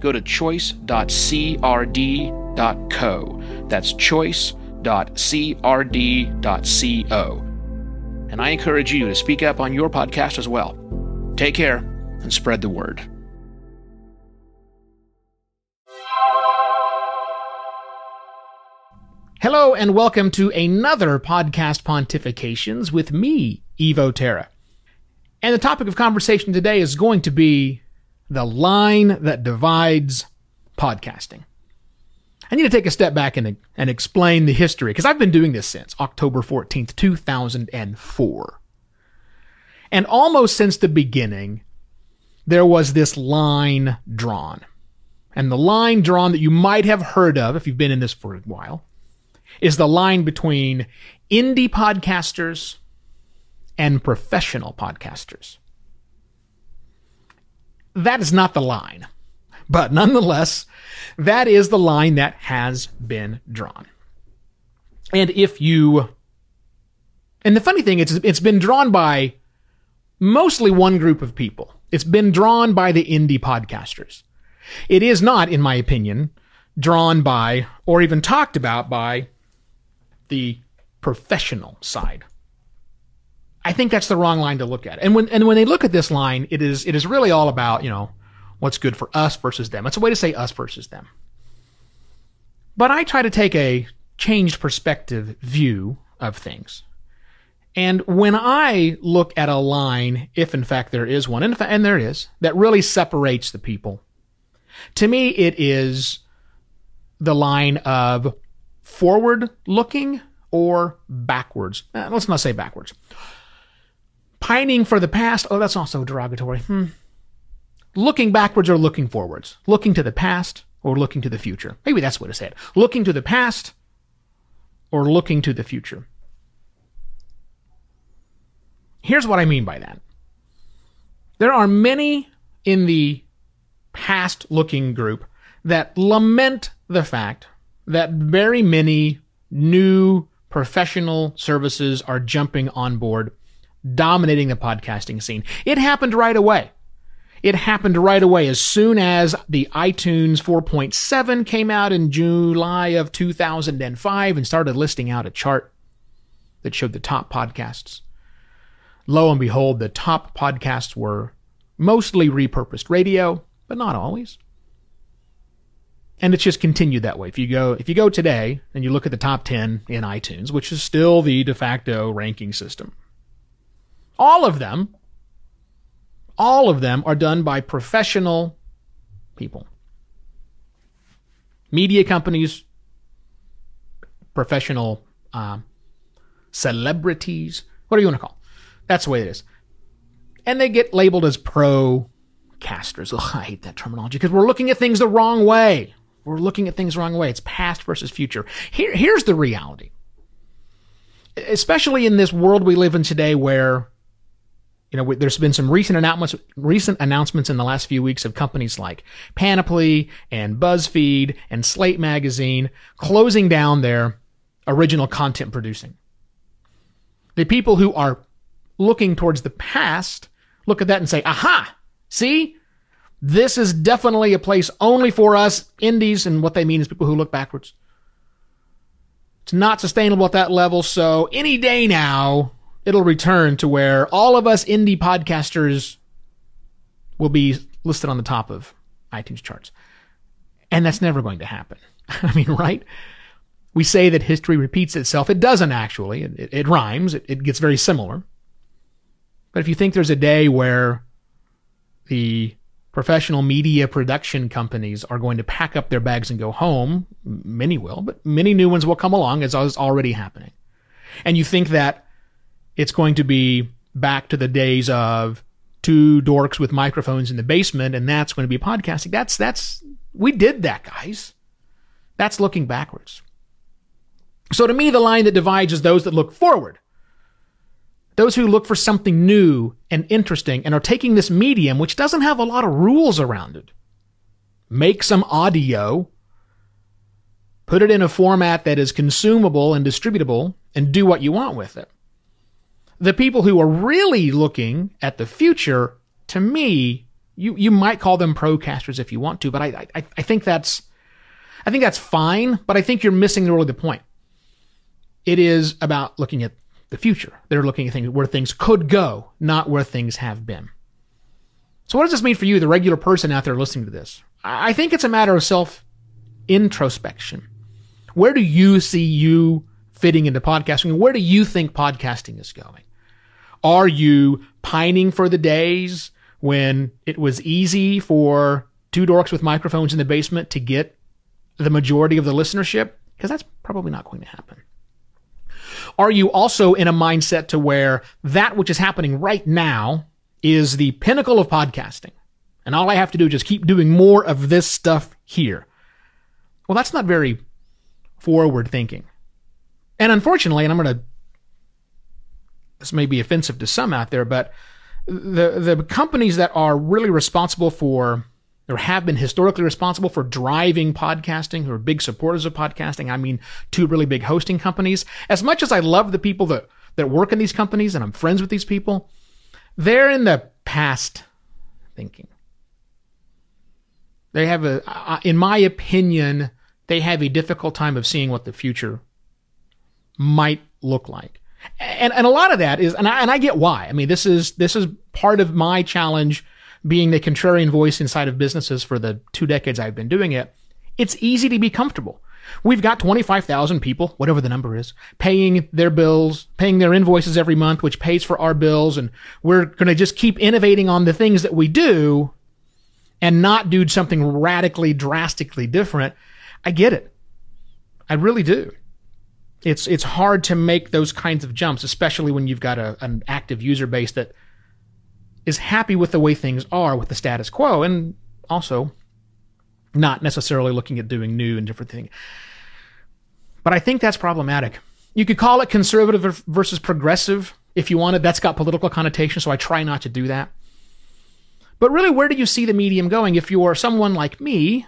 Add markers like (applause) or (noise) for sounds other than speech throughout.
go to choice.crd.co. That's choice.crd.co. And I encourage you to speak up on your podcast as well. Take care and spread the word. Hello and welcome to another podcast pontifications with me, Evo Terra. And the topic of conversation today is going to be the line that divides podcasting. I need to take a step back and, and explain the history because I've been doing this since October 14th, 2004. And almost since the beginning, there was this line drawn. And the line drawn that you might have heard of if you've been in this for a while is the line between indie podcasters and professional podcasters. That is not the line, but nonetheless, that is the line that has been drawn. And if you, and the funny thing is, it's been drawn by mostly one group of people. It's been drawn by the indie podcasters. It is not, in my opinion, drawn by or even talked about by the professional side. I think that's the wrong line to look at. And when and when they look at this line, it is it is really all about, you know, what's good for us versus them. It's a way to say us versus them. But I try to take a changed perspective view of things. And when I look at a line, if in fact there is one, and, fact, and there is, that really separates the people, to me it is the line of forward looking or backwards. Eh, let's not say backwards. Pining for the past, oh, that's also derogatory. Hmm. Looking backwards or looking forwards. Looking to the past or looking to the future. Maybe that's what to said. Looking to the past or looking to the future. Here's what I mean by that. There are many in the past looking group that lament the fact that very many new professional services are jumping on board, dominating the podcasting scene. It happened right away. It happened right away as soon as the iTunes 4.7 came out in July of 2005 and started listing out a chart that showed the top podcasts. Lo and behold, the top podcasts were mostly repurposed radio, but not always and it's just continued that way. If you go if you go today and you look at the top 10 in iTunes, which is still the de facto ranking system. All of them all of them are done by professional people. Media companies, professional uh, celebrities, what do you want to call? That's the way it is. And they get labeled as pro casters. Ugh, I hate that terminology because we're looking at things the wrong way. We're looking at things the wrong way. It's past versus future. Here, here's the reality. Especially in this world we live in today where you know, there's been some recent announcements, recent announcements in the last few weeks of companies like Panoply and BuzzFeed and Slate Magazine closing down their original content producing. The people who are looking towards the past look at that and say, aha, see, this is definitely a place only for us indies, and what they mean is people who look backwards. It's not sustainable at that level, so any day now, it'll return to where all of us indie podcasters will be listed on the top of iTunes charts. And that's never going to happen. (laughs) I mean, right? We say that history repeats itself. It doesn't actually. It, it, it rhymes. It, it gets very similar. But if you think there's a day where the professional media production companies are going to pack up their bags and go home. Many will, but many new ones will come along as is already happening. And you think that it's going to be back to the days of two dorks with microphones in the basement and that's going to be podcasting. That's, that's, we did that, guys. That's looking backwards. So to me, the line that divides is those that look forward. Those who look for something new and interesting and are taking this medium, which doesn't have a lot of rules around it. Make some audio, put it in a format that is consumable and distributable, and do what you want with it. The people who are really looking at the future, to me, you, you might call them procasters if you want to, but I, I, I think that's, I think that's fine, but I think you're missing really the point. It is about looking at the future. They're looking at things where things could go, not where things have been. So what does this mean for you, the regular person out there listening to this? I think it's a matter of self introspection. Where do you see you fitting into podcasting? Where do you think podcasting is going? Are you pining for the days when it was easy for two dorks with microphones in the basement to get the majority of the listenership? Because that's probably not going to happen. Are you also in a mindset to where that which is happening right now is the pinnacle of podcasting? And all I have to do is just keep doing more of this stuff here. Well, that's not very forward thinking. And unfortunately, and I'm going to, this may be offensive to some out there, but the, the companies that are really responsible for or have been historically responsible for driving podcasting, who are big supporters of podcasting. I mean, two really big hosting companies. As much as I love the people that, that work in these companies and I'm friends with these people, they're in the past thinking. They have a, in my opinion, they have a difficult time of seeing what the future might look like. And, and a lot of that is, and I, and I get why. I mean, this is, this is part of my challenge being the contrarian voice inside of businesses for the two decades I've been doing it, it's easy to be comfortable. We've got 25,000 people, whatever the number is, paying their bills, paying their invoices every month, which pays for our bills. And we're going to just keep innovating on the things that we do and not do something radically, drastically different. I get it. I really do. It's, it's hard to make those kinds of jumps, especially when you've got a, an active user base that is happy with the way things are with the status quo and also not necessarily looking at doing new and different things. But I think that's problematic. You could call it conservative versus progressive if you wanted. That's got political connotation, so I try not to do that. But really, where do you see the medium going if you are someone like me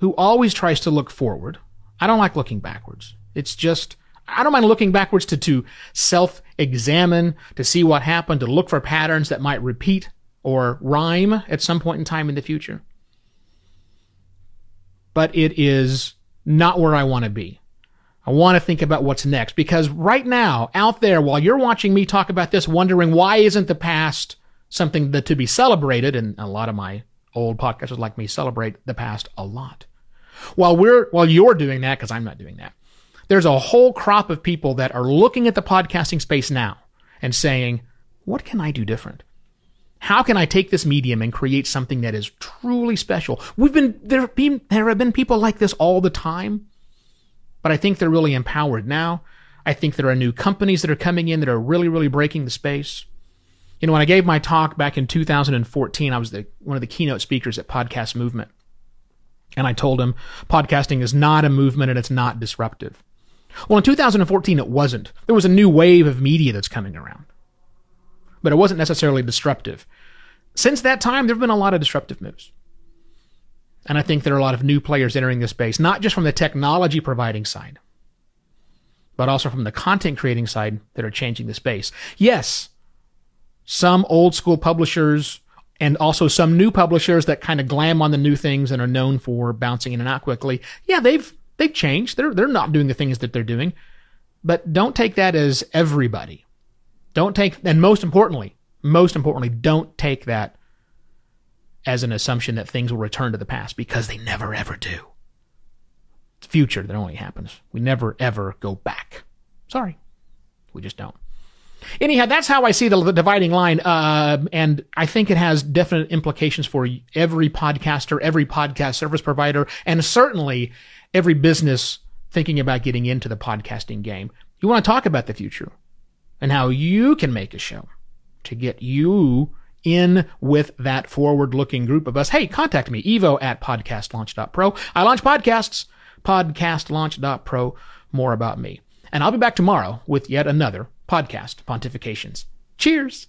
who always tries to look forward? I don't like looking backwards. It's just I don't mind looking backwards to, to self examine, to see what happened, to look for patterns that might repeat or rhyme at some point in time in the future. But it is not where I want to be. I want to think about what's next because right now, out there, while you're watching me talk about this, wondering why isn't the past something that to be celebrated, and a lot of my old podcasters like me celebrate the past a lot. While we're while you're doing that, because I'm not doing that, there's a whole crop of people that are looking at the podcasting space now and saying, what can I do different? How can I take this medium and create something that is truly special? We've been there have been there have been people like this all the time, but I think they're really empowered now. I think there are new companies that are coming in that are really, really breaking the space. You know, when I gave my talk back in 2014, I was the, one of the keynote speakers at Podcast Movement. And I told him podcasting is not a movement and it's not disruptive. Well, in 2014, it wasn't. There was a new wave of media that's coming around, but it wasn't necessarily disruptive. Since that time, there have been a lot of disruptive moves. And I think there are a lot of new players entering this space, not just from the technology providing side, but also from the content creating side that are changing the space. Yes, some old school publishers and also some new publishers that kind of glam on the new things and are known for bouncing in and out quickly. Yeah, they've They've changed. They're they're not doing the things that they're doing. But don't take that as everybody. Don't take and most importantly, most importantly, don't take that as an assumption that things will return to the past because they never ever do. It's future that only happens. We never ever go back. Sorry. We just don't. Anyhow, that's how I see the, dividing line, uh, and I think it has definite implications for every podcaster, every podcast service provider, and certainly every business thinking about getting into the podcasting game. You want to talk about the future and how you can make a show to get you in with that forward looking group of us. Hey, contact me, evo at podcastlaunch.pro. I launch podcasts podcastlaunch.pro, more about me. And I'll be back tomorrow with yet another podcast pontifications. Cheers!